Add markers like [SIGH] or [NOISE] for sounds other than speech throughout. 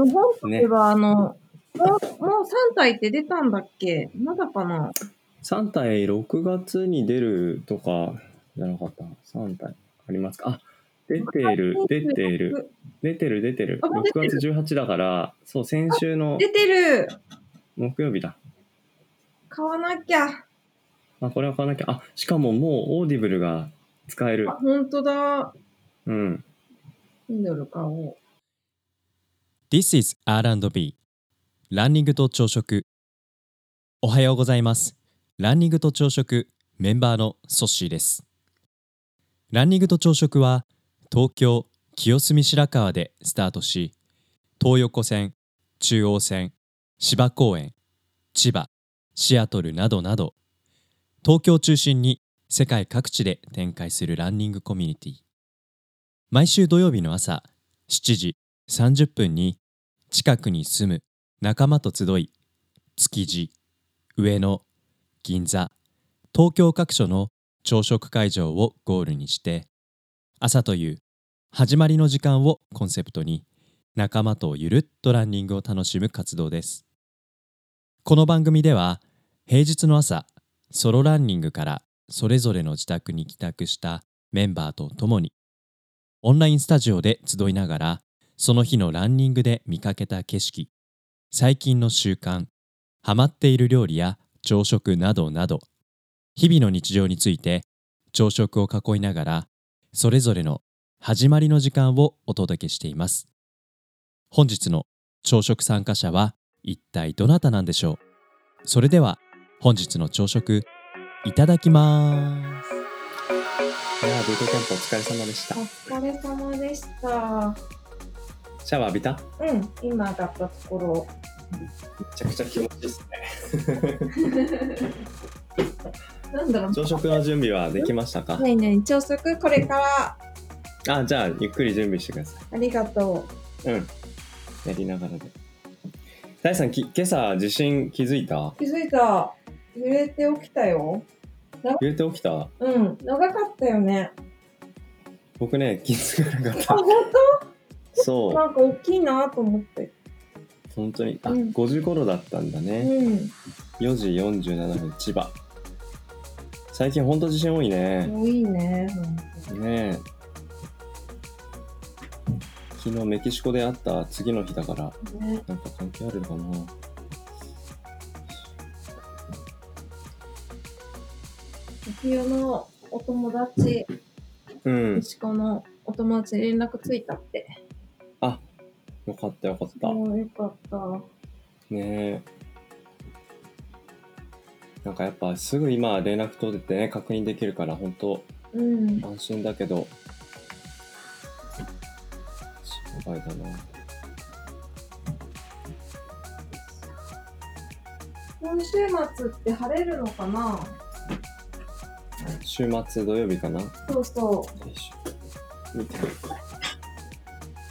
本体は、あの、もう、もう3体って出たんだっけ？まだかな？3体6月に出るとかじゃなかった？3体ありますか？あ出てる出てる。出てる。出てるあ出てる。6月18だからそう先週の出てる。木曜日だ。買わなきゃ。あこれは買わなきゃ。あしかももう Audible が使える。あ、本当だ。うん。インドル買おう。This is R&B ランニングと朝食。おはようございます。ランニングと朝食メンバーのソッシーです。ランニングと朝食は東京清澄白河でスタートし東横線中央線芝公園千葉シアトルなどなど東京中心に世界各地で展開するランニングコミュニティ。毎週土曜日の朝7時30分に近くに住む仲間と集い築地上野銀座東京各所の朝食会場をゴールにして朝という始まりの時間をコンセプトに仲間とゆるっとランニングを楽しむ活動です。この番組では平日の朝ソロランニングからそれぞれの自宅に帰宅したメンバーと共にオンラインスタジオで集いながらその日のランニングで見かけた景色。最近の習慣ハマっている料理や朝食などなど。日々の日常について朝食を囲いながらそれぞれの始まりの時間をお届けしています。本日の朝食参加者は一体どなたなんでしょう？それでは本日の朝食いただきます。いやーデートキャンプお疲れ様でした。お疲れ様でした。シャワー浴びた？うん、今だったところ。めちゃくちゃ気持ちいいですね [LAUGHS] なんだろう。朝食の準備はできましたか？ねえねえ、朝食これから。あじゃあゆっくり準備してくださありがとう。いうんやりながらで大さんき今朝地震気づいた？気づいた。揺れて起きたよ。揺れて起きた？うん、長かったよね。僕ね気づかなかっあ、た本そう当なんか大きいなと思って。本当にあ、うん5時頃だったんだね、うん。4時47分千葉最近ほんと地震多いね多いね。ねえ昨日メキシコで会った次の日だからね。なんか関係あるのかな秋代のお友達、うん息子のお友達に連絡ついたって。よかったよかった。ねもうよかった。え。なんかやっぱすぐ今連絡取れてね確認できるから本当うん。安心だけど。心配だな。今週末って晴れるのかな？週末土曜日かな？よそうそいしょ。見て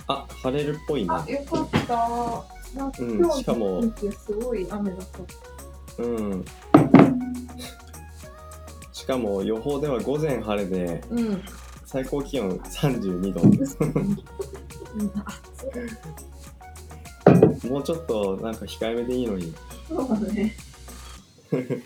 あ晴れるっぽいなう。あ、よかった。なんかうん今日しかもの天気すごい雨だった。うんしかも予報では午前晴れでうん。最高気温32度うんあもうちょっとなんか控えめでいいのにそうだね。[LAUGHS]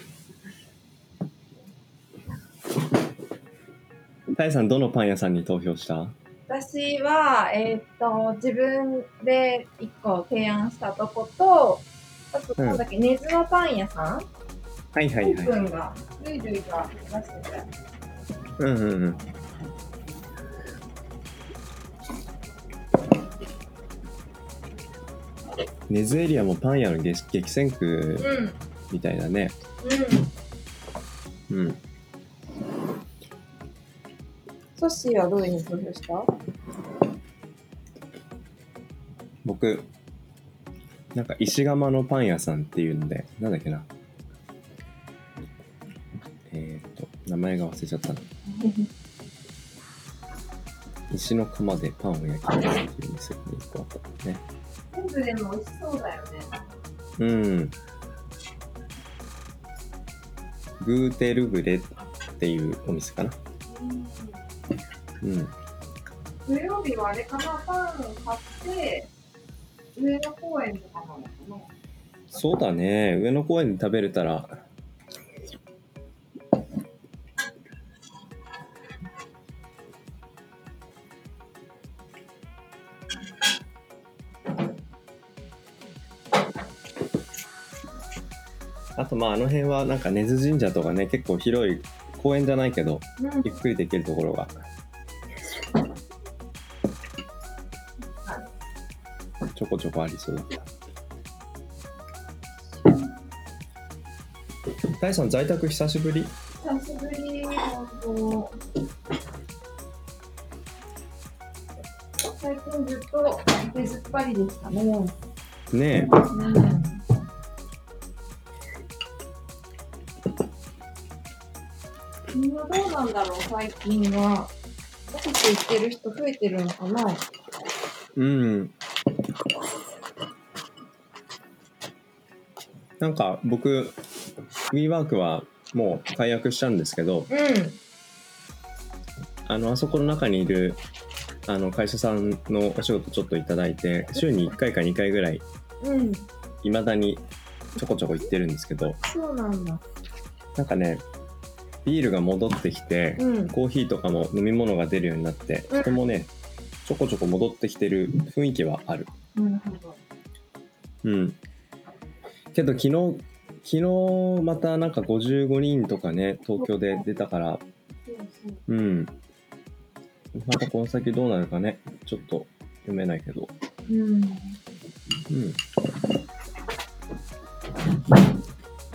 タイさんどのパン屋さんに投票した？私は、えーっと、自分で一個提案したとこと、あと、なんだっけ、根津のパン屋さんはいはオープンが、ルイルイが出してた。うんうんうん根津エリアもパン屋の激激戦区うん。みたいだねうん。うんソッシーはどういうに投票した？僕なんか石窯のパン屋さんっていうのでなんだっけな。えっ、と名前が忘れちゃったな。[LAUGHS] 石の窯でパンを焼きますっていう店に1個あったね。全部でも美味しそうだよね。うん。グーテルブレっていうお店かな。うん土曜日はあれかな、パン買って、上野公園とかなのかなそうだね。上野公園で食べれたら。あとまああの辺はなんか根津神社とかね結構広い公園じゃないけどうんゆっくりできるところがありそうだった。大さん在宅久しぶり？久しぶり、本当。最近ずっと出ずっぱりでしたね。ねうん。みんなどうなんだろう、最近は。オフィス行ってる人増えてるのかな？えうんなんか僕 WeWork はもう解約したんですけどうあのあそこの中にいるあの会社さんのお仕事ちょっといただいて週に1回か2回ぐらいん。うん。いまだにちょこちょこ行ってるんですけどそうなんだ。なんかねビールが戻ってきて、うん。コーヒーとかも飲み物が出るようになってうん人もねちょこちょこ戻ってきてる雰囲気はあるなるほど。うんけど昨日昨日またなんか55人とかね東京で出たから。そうん。またこの先どうなるかね。ちょっと読めないけど。うん。うん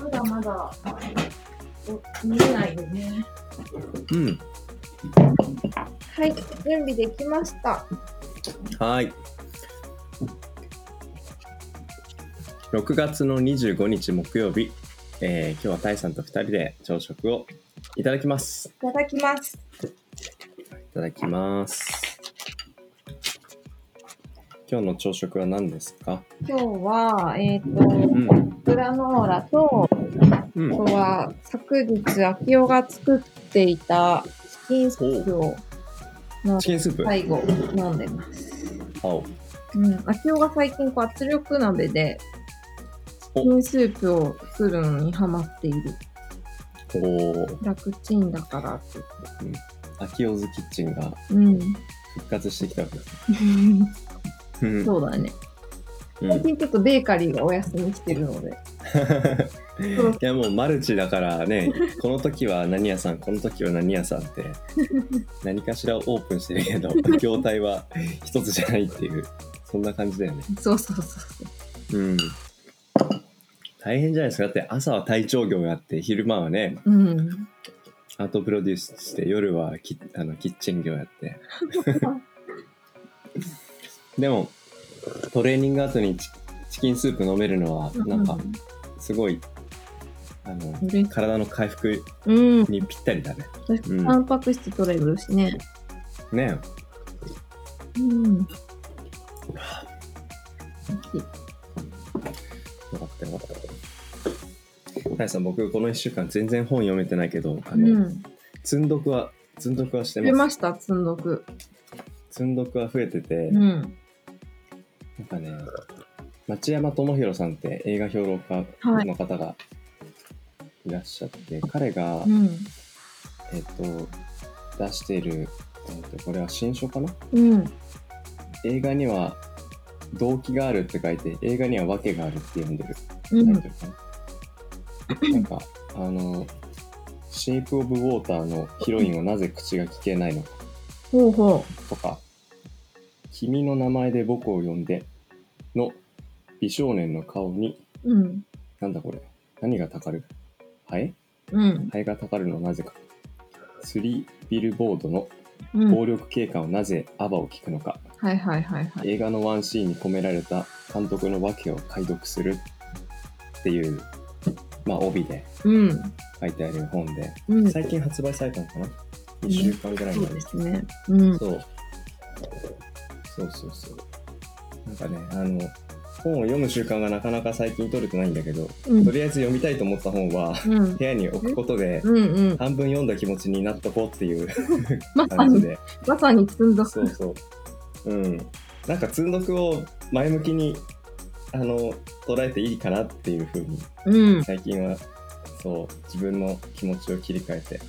まだまだ、お見えないよね。うん。はい、準備できました。はーい6月の25日木曜日、えー今日はタイさんと2人で朝食をいただきますいただきます。いただきます。今日の朝食は何ですか？今日は、えっ、と、うん。グラノーラと、うんあと。は昨日、秋代が作っていたチキンスープを、のチキンスープ、最後飲んでます。青。うん、秋代が最近こう圧力鍋でンスープを作るのにハマっている。おー。楽ちんだからって言って。秋オズキッチンがうん。復活してきたわけですね。[LAUGHS] うんそうだね。うん。最近ちょっとベーカリーがお休みしてるので。そ [LAUGHS] ういやもうマルチだからね、この時は何屋さん、この時は何屋さんって、[LAUGHS] 何かしらオープンしてるけど、業態は一つじゃないっていう、そんな感じだよね。そうそうそうそう。うん。大変じゃないですか。だって朝は体調業やって、昼間はね、うん。アートプロデュースして夜はキあのキッチン業やって [LAUGHS] でもトレーニング後にチチキンスープ飲めるのはなんかすごい、あの嬉しい体の回復うん。にぴったりだねうんタンパク質取れるしね。ねうん。よかったよかったタイさん僕この1週間全然本読めてないけどあうの、ん。積んどくは積んどくはして出まますした、積んどく。積んどくは増えてて、うん。なんかね、町山智博さんって映画評論家の方がいらっしゃって、彼が、うん。えっと、出している、えっと、これは新書かな？うん。映画には動機があるって書いて、映画には訳があるって読んでるタうん。イトルかな。なんか、あの、シェイプ・オブ・ウォーターのヒロインはなぜ口が聞けないのかほうほとか、君の名前で僕を呼んでの美少年の顔にう。うん。なんだこれ何がたかる？ハエ？うん。ハエがたかるのはなぜか。スリービルボードのうん。暴力警官はなぜアバを聞くのか、はいはいはいはい。映画のワンシーンに込められた監督の訳を解読するっていう、まあ、帯でうん。書いてある本で、うん。最近発売されたのかな ?2 週間ぐらいそう前ですね。うん。そう。そうそうそう。なんかね、あの、本を読む習慣がなかなか最近取れてないんだけど、うんと。りあえず読みたいと思った本は、うん。部屋に置くことで、うんうん。半分読んだ気持ちになっとこうっていう [LAUGHS] まさに、感じで。まさに積んどく。そうそう。うん。なんか積んどくを前向きにあの捉えていいかなっていうふうにうん。最近はそう自分の気持ちを切り替えて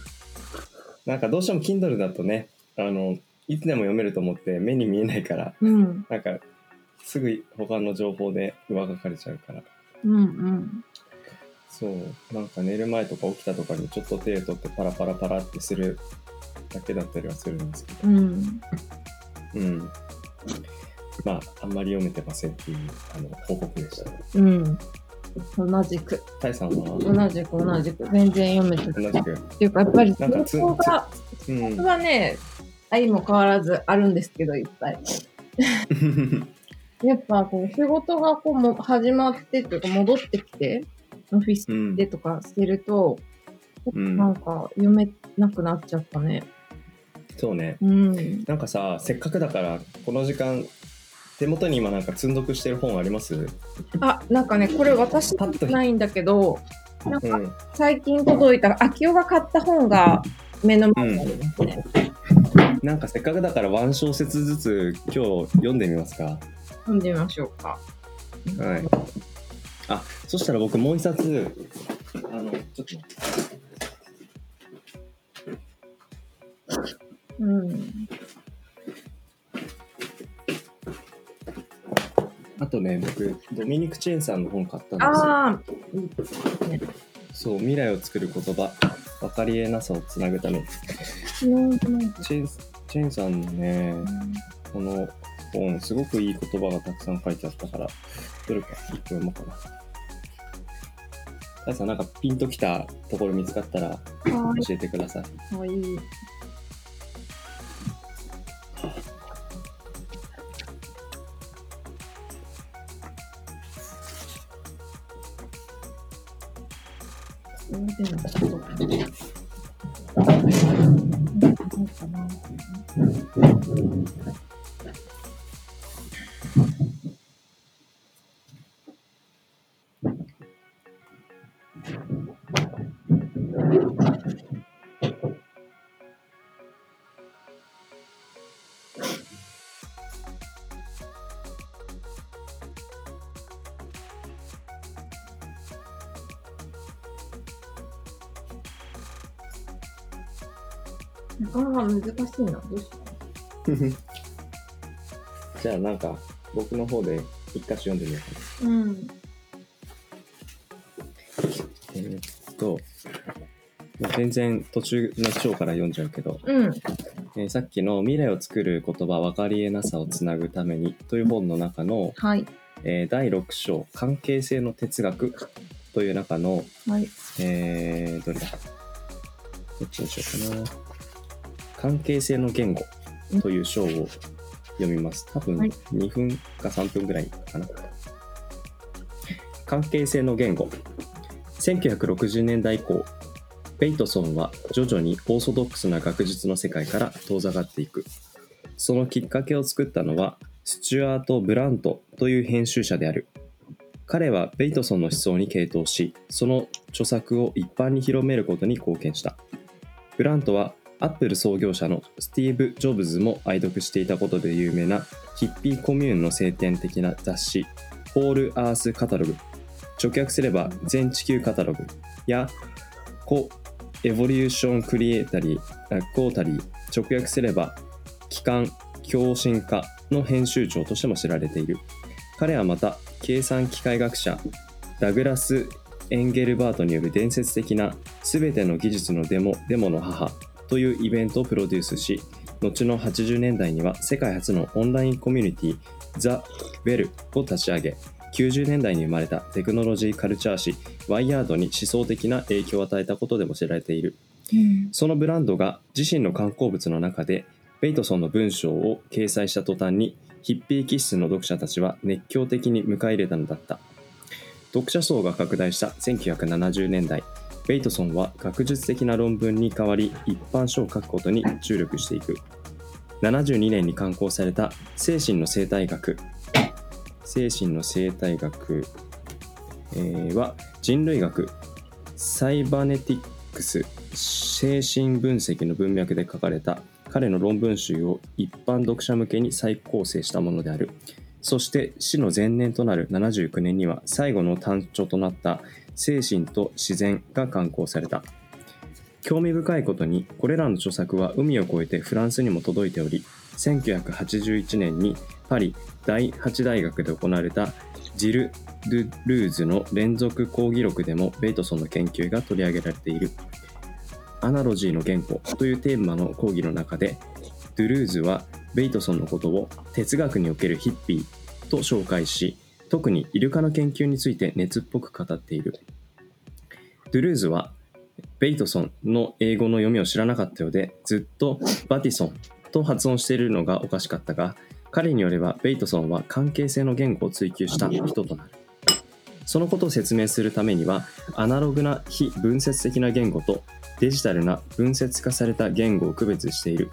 なんかどうしても Kindle だとねあのいつでも読めると思って目に見えないからうん。なんかすぐ他の情報で上書かれちゃうからうん。うん。そうなんか寝る前とか起きたとかにちょっと手を取ってパラパラパラってするだけだったりはするんですけどうん。うんまああんまり読めてませんっていうあの報告でしたうん。同じく。タイさんは？同じく同じく。全然読めてる。同じくっていうか、やっぱり、なんかつ情報が、うんはね、相も変わらずあるんですけど、いっぱい。[LAUGHS] やっぱ、こう、仕事がこうも始まってというか、戻ってきて、オフィスうんでとかしてると、うんなんか、読めなくなっちゃったね。そうねうん。なんかさせっかくだからこの時間手元に今なんか積んどくしてる本あります？あ、なんかね、これ私ないんだけど、なんかうん最近届いた、秋代が買った本が目の前にありますね。なんかせっかくだからワン小節ずつ今日読んでみますか？読んでみましょうか。はいあそしたら僕もう一冊あのちょっとうん。とね僕ドミニク・チェーンさんの本買ったんですよああ、ね。そう未来を作る言葉分かりえなさをつなぐためにうんチェーンチェーンさんのねこの本すごくいい言葉がたくさん書いてあったからどれか一個読もうかなさんなんかピンときたところ見つかったらは教えてくださいい。はい。そうでもちょっとなん。かな難しいな。どうしよじゃあなんか僕の方で一箇所読んでみようかなう。うん。えーっとまあ全然途中の章から読んじゃうけど、うん。えーさっきの「未来を作る言葉分かりえなさをつなぐために」という本の中の、はい。えー第6章「関係性の哲学」という中の、はい。えーどれだ？どっちにしようかな関係性の言語という章を読みます。多分はい。2分か3分ぐらいかな、関係性の言語。1960年代以降ベイトソンは徐々にオーソドックスな学術の世界から遠ざかっていく。そのきっかけを作ったのはスチュアート・ブラントという編集者である。彼はベイトソンの思想に傾倒しその著作を一般に広めることに貢献した。ブラントはアップル創業者のスティーブ・ジョブズも愛読していたことで有名なヒッピーコミューンの聖典的な雑誌「ホール・アース・カタログ」直訳すれば全地球カタログやコ・エボリューション・クリエイタリーあコータリー直訳すれば機関共振化の編集長としても知られている。彼はまた計算機械学者ダグラス・エンゲルバートによる伝説的な全ての技術のデモデモの母というイベントをプロデュースし後の80年代には世界初のオンラインコミュニティザ・ウェルを立ち上げ90年代に生まれたテクノロジーカルチャー誌ワイヤードに思想的な影響を与えたことでも知られている。そのブランドが自身の観光物の中でベイトソンの文章を掲載した途端にヒッピー気質の読者たちは熱狂的に迎え入れたのだった。読者層が拡大した1970年代ベイトソンは学術的な論文に代わり一般書を書くことに注力していく。72年に刊行された精神の生態学。精神の生態学、は人類学。サイバネティックス。精神分析の文脈で書かれた彼の論文集を一般読者向けに再構成したものである。そして死の前年となる79年には最後の単著となった精神と自然が刊行された。興味深いことにこれらの著作は海を越えてフランスにも届いており1981年にパリ第8大学で行われたジル・ドゥ・ルーズの連続講義録でもベイトソンの研究が取り上げられているアナロジーの言語というテーマの講義の中でドゥルーズはベイトソンのことを哲学におけるヒッピーと紹介し特にイルカの研究について熱っぽく語っている。ドゥルーズはベイトソンの英語の読みを知らなかったようでずっとバティソンと発音しているのがおかしかったが彼によればベイトソンは関係性の言語を追求した人となる。そのことを説明するためにはアナログな非分節的な言語とデジタルな分節化された言語を区別している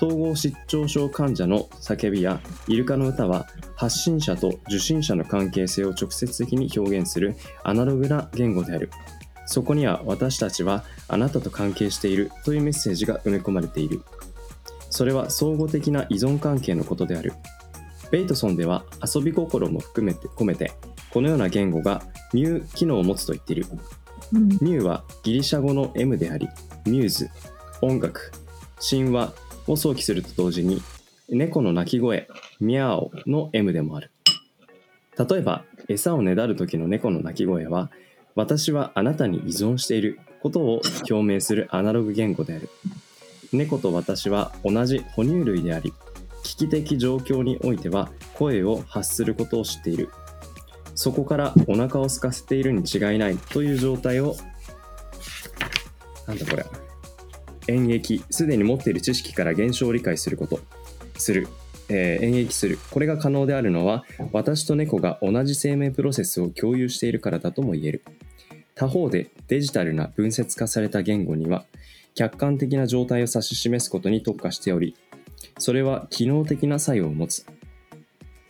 統合失調症患者の叫びやイルカの歌は発信者と受信者の関係性を直接的に表現するアナログな言語である。そこには私たちはあなたと関係しているというメッセージが埋め込まれている。それは相互的な依存関係のことである。ベイトソンでは遊び心も含めて込めてこのような言語がミュー機能を持つと言っている。うん。ミューはギリシャ語の M であり、ミューズ、音楽、神話を想起すると同時に、猫の鳴き声、ミャオの M でもある。例えば、餌をねだる時の猫の鳴き声は、私はあなたに依存していることを表明するアナログ言語である。猫と私は同じ哺乳類であり、危機的状況においては声を発することを知っている。そこからお腹を空かせているに違いないという状態を、なんだこれ、演劇、すでに持っている知識から現象を理解すること、する、えー演劇する。これが可能であるのは、私と猫が同じ生命プロセスを共有しているからだとも言える。他方で、デジタルな分節化された言語には、客観的な状態を指し示すことに特化しており、それは機能的な作用を持つ。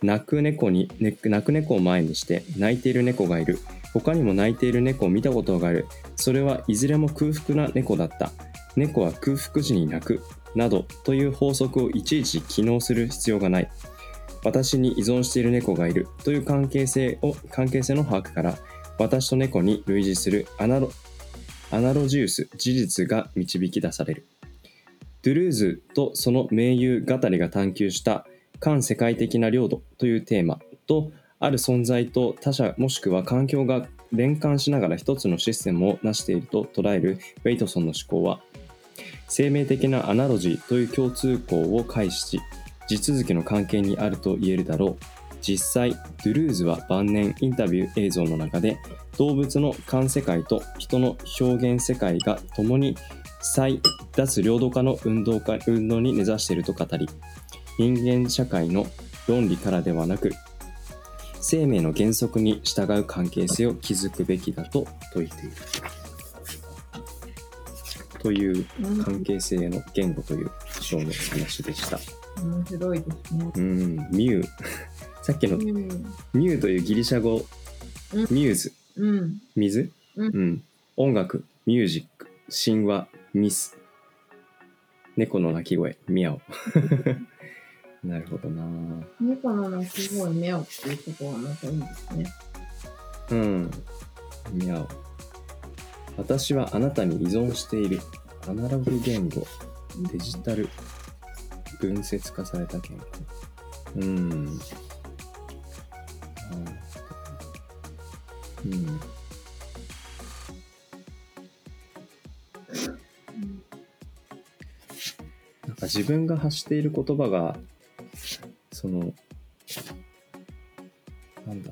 泣く猫に、泣く猫を前にして泣いている猫がいる。他にも泣いている猫を見たことがある。それはいずれも空腹な猫だった。猫は空腹時に泣く。などという法則をいちいち機能する必要がない。私に依存している猫がいるという関係性を関係性の把握から私と猫に類似するアナロアナロジウス事実が導き出される。ドゥルーズとその盟友ガタリが探求した環世界的な領土というテーマとある存在と他者もしくは環境が連関しながら一つのシステムを成していると捉えるウェイトソンの思考は生命的なアナロジーという共通項を介し地続きの関係にあると言えるだろう。実際ドゥルーズは晩年インタビュー映像の中で動物の環世界と人の表現世界が共に再脱領土化の運動化運動に根ざしていると語り人間社会の論理からではなく生命の原則に従う関係性を築くべきだと説いている。という関係性の言語という章の話でした。面白いですね。うん、ミュー。[LAUGHS] さっきのうん。ミューというギリシャ語、うんミューズ、うん。水、うん音楽、ミュージック、神話、ミス。猫の鳴き声、ミャオ。[LAUGHS] なるほどな猫の鳴き声、目をっていうところがまたいいですね。うん。ミャオ。私はあなたに依存している。アナログ言語、デジタル、分節化された言語。うん。うん。なんか自分が発している言葉が、その、なんだ、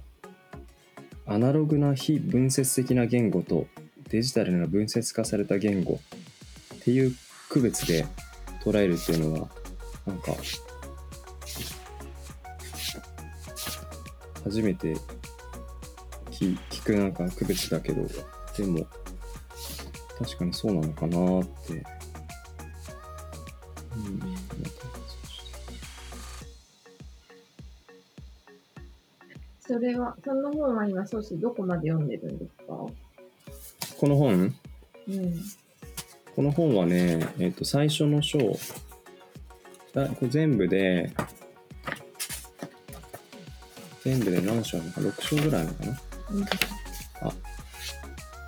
アナログな非分節的な言語とデジタルな分節化された言語っていう区別で捉えるっていうのは、なんか、初めて聞聞くなんか区別だけど、でも、確かにそうなのかなって。本は今、ソーシどこまで読んでるんですか？この本？うん。この本はね、えっ、と、最初の章、だこれ全部で、全部で何章あるのか ?6 章ぐらいあるのかな？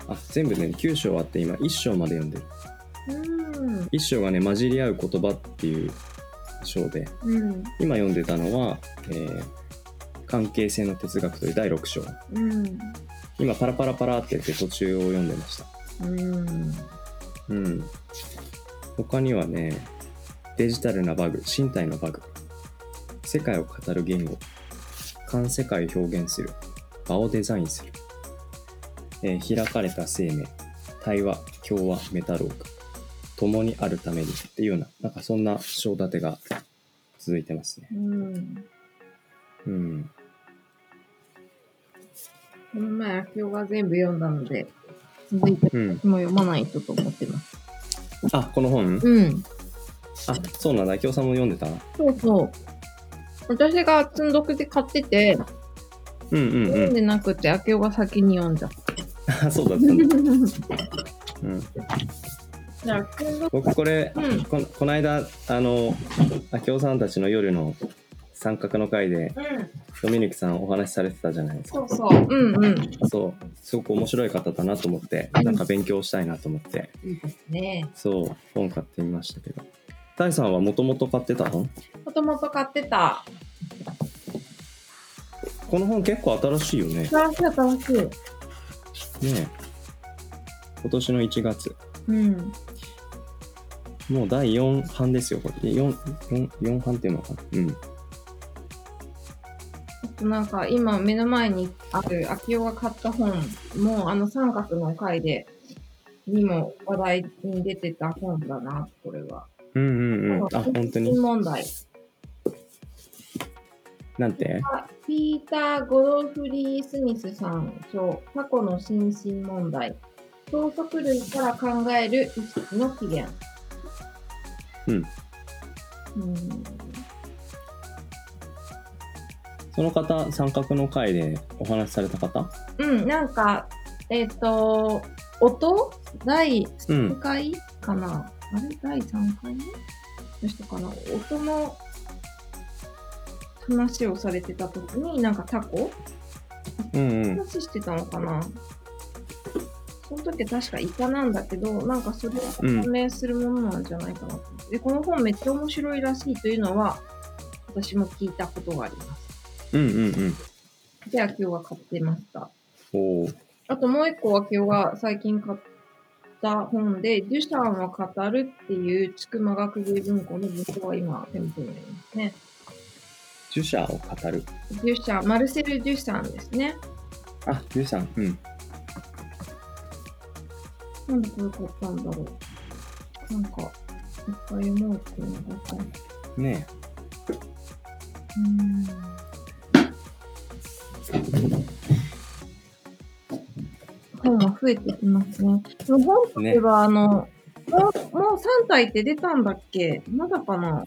あ、全部で、ね、9章あって今1章まで読んでる。うん。1章がね、混じり合う言葉っていう章で、うん。今読んでたのは、えー関係性の哲学という第6章。うん。今パラパラパラって言って途中を読んでました。うん。うん。他にはね、デジタルなバグ、身体のバグ、世界を語る言語、観世界を表現する、場をデザインする、えー開かれた生命、対話、共和、メタローグ、共にあるためにっていうような、なんかそんな章立てが続いてますね。うん。うん。この前、秋夫が全部読んだので、続いてうん。もう読まないとと思ってます。あ、この本？うん。あ、そうなんだ。京さんも読んでた？そうそう。私が積んどくで買ってて、うんうんうん。読んでなくて、秋夫が先に読んじゃった。あ、そうだったんだ。[LAUGHS] うん。僕これ、うんここの間あの明夫さんたちの夜の三角の会でミさんお話しされてたじゃないですか。そうそう。うんうん。そう。すごく面白い方だなと思ってなんか勉強したいなと思って。いいですね。そう。本買ってみましたけど。タイさんはもともと買ってた本？もともと買ってた。この本結構新しいよね。ね新しい新しい。え。今年の1月。うん。もう第4版ですよこれ。4, 4, 4版っていうのかな？うん。あとなんか今目の前にある秋夫が買った本もあの三角の回でにも話題に出てた本だな、これは。うんうんうんあ本当に問題。なんて？ピーター・ゴドフリー・スミスさん著、過去の心身問題。草食類から考える意識の起源。うん。うん。その方三角の会でお話しされた方？うん、なんか、えっ、と、音？第うん3回かな、あれ？第3回？目の人かな？音の話をされてた時に、なんかタコ？うんうん。話してたのかな？その時確かイカなんだけど、なんかそれを説明するものなんじゃないかなと。思って、で、この本めっちゃ面白いらしいというのは、私も聞いたことがあります。うんうんうんで、秋夫が買ってました。おーあともう一個、秋夫が最近買った本で、デュシャンを語るっていう筑馬学芸文庫の文庫が今、手元にありますね。著者を語る？デュシャン、マルセル・デュシャンですね。あジュさんうんなんでこれ買ったんだろう。なんか、いっぱい読もうっていうのがあったねうーん本は増えてきますね。でも本といえば、あの、もう、もう3体って出たんだっけ？まだかな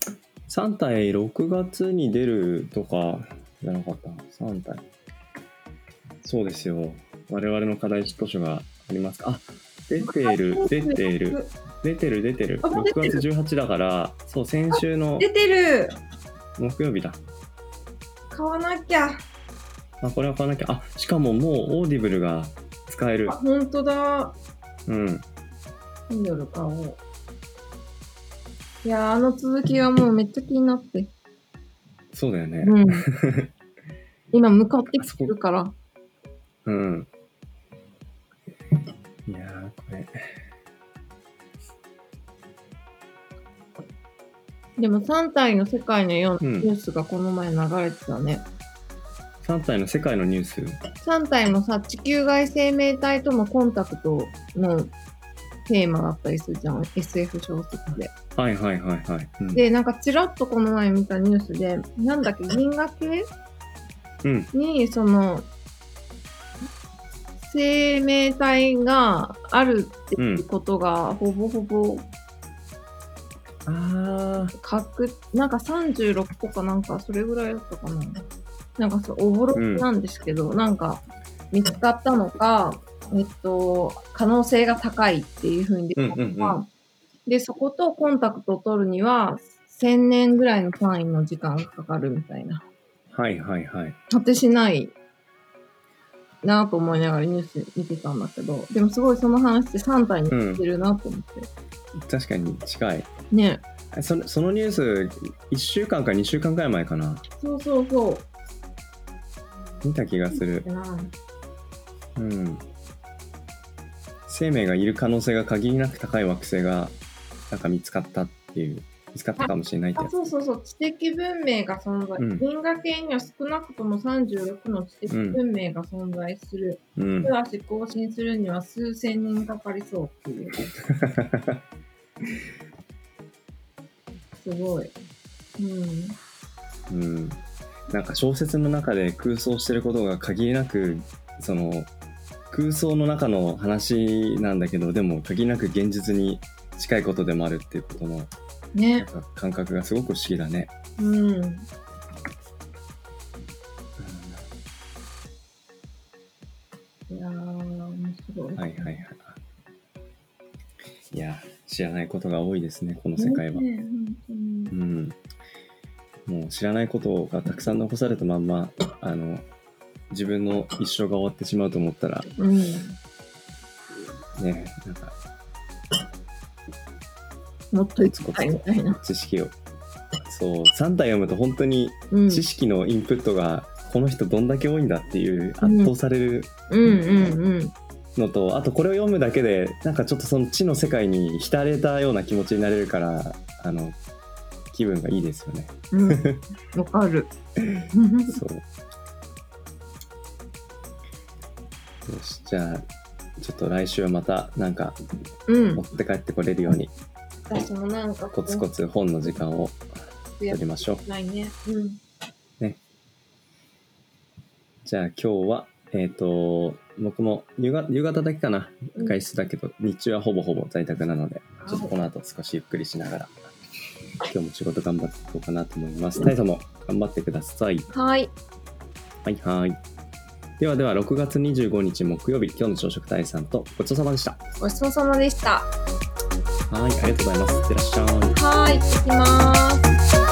？3体6月に出るとかじゃなかった？3体。そうですよ。我々の課題図書がありますか？あ出てる出てる。出てる出てる。あ出て6る月18だからそう先週の出てる。木曜日だ。買わなきゃ。あこれは買わなきゃあしかももう Audible が使えるあ、ほんとだ。うん Kindle 買おう。いやー、あの続きがもうめっちゃ気になって。そうだよねうん。[LAUGHS] 今向かってきてるから。うんいやーこれでも3体の世界のよううんなニュースがこの前流れてたね。3体の世界のニュース3体もさ、地球外生命体とのコンタクトのテーマだったりするじゃん。SF 小説で。はいはいはいはい、うん、で、なんかちらっとこの前見たニュースで、なんだっけ、銀河系？うん。に、その、生命体があるっていうことが、ほぼほぼあ確、なんか36とかなんかそれぐらいだったかな。なんかそう、おぼろげなんですけど、なんか見つかったのか、えっと、可能性が高いっていうふうに出たのか、うんうんうで、そことコンタクトを取るには、1000年ぐらいの単位の時間がかかるみたいな。はいはいはい。果てしないなと思いながらニュース見てたんだけど、でもすごいその話って3体に似てるなと思って。確かに近い。ね。そのそのニュース、1週間か2週間くらい前かな。そうそうそう。見た気がする。うん。生命がいる可能性が限りなく高い惑星が、なんか見つかったっていう、見つかったかもしれないってあやつ。そうそうそう、知的文明が存在。うん銀河系には少なくとも36の知的文明が存在する。うん手。足更新するには数千人かかりそうっていう。[LAUGHS] すごい。うん。うん。なんか小説の中で空想してることが限りなく、その、空想の中の話なんだけど、でも限りなく現実に近いことでもあるっていうことのね。か感覚がすごく不思議だね。うん。いやー、面白い。はいはいはい。いや、知らないことが多いですね、この世界は。ねうん。もう知らないことがたくさん残されたまんま、あの、自分の一生が終わってしまうと思ったら、うん。ね、なんかもっといみたいな。知識を。そう、3体読むと本当にうん。知識のインプットが、この人どんだけ多いんだっていう圧倒される。のと、あとこれを読むだけでなんかちょっとその知の世界に浸れたような気持ちになれるからあの気分がいいですよねうん。わかる。[LAUGHS] そうよしじゃあちょっと来週はまたなんかうん持。って帰ってこれるように私もなんかコツコツ本の時間を取りましょうないね。うん。じゃあ今日はえっ、と僕も夕が夕方だけかなうん外出だけど、日中はほぼほぼ在宅なのでちょっとこの後少しゆっくりしながら今日も仕事頑張っていこうかなと思います。タイさんも頑張ってください。はい。はいはい。ではでは6月25日木曜日今日の朝食タイさんとごちそうさまでした。ごちそうさまでした。はいありがとうございます。いってらっしゃい。はい。行きます。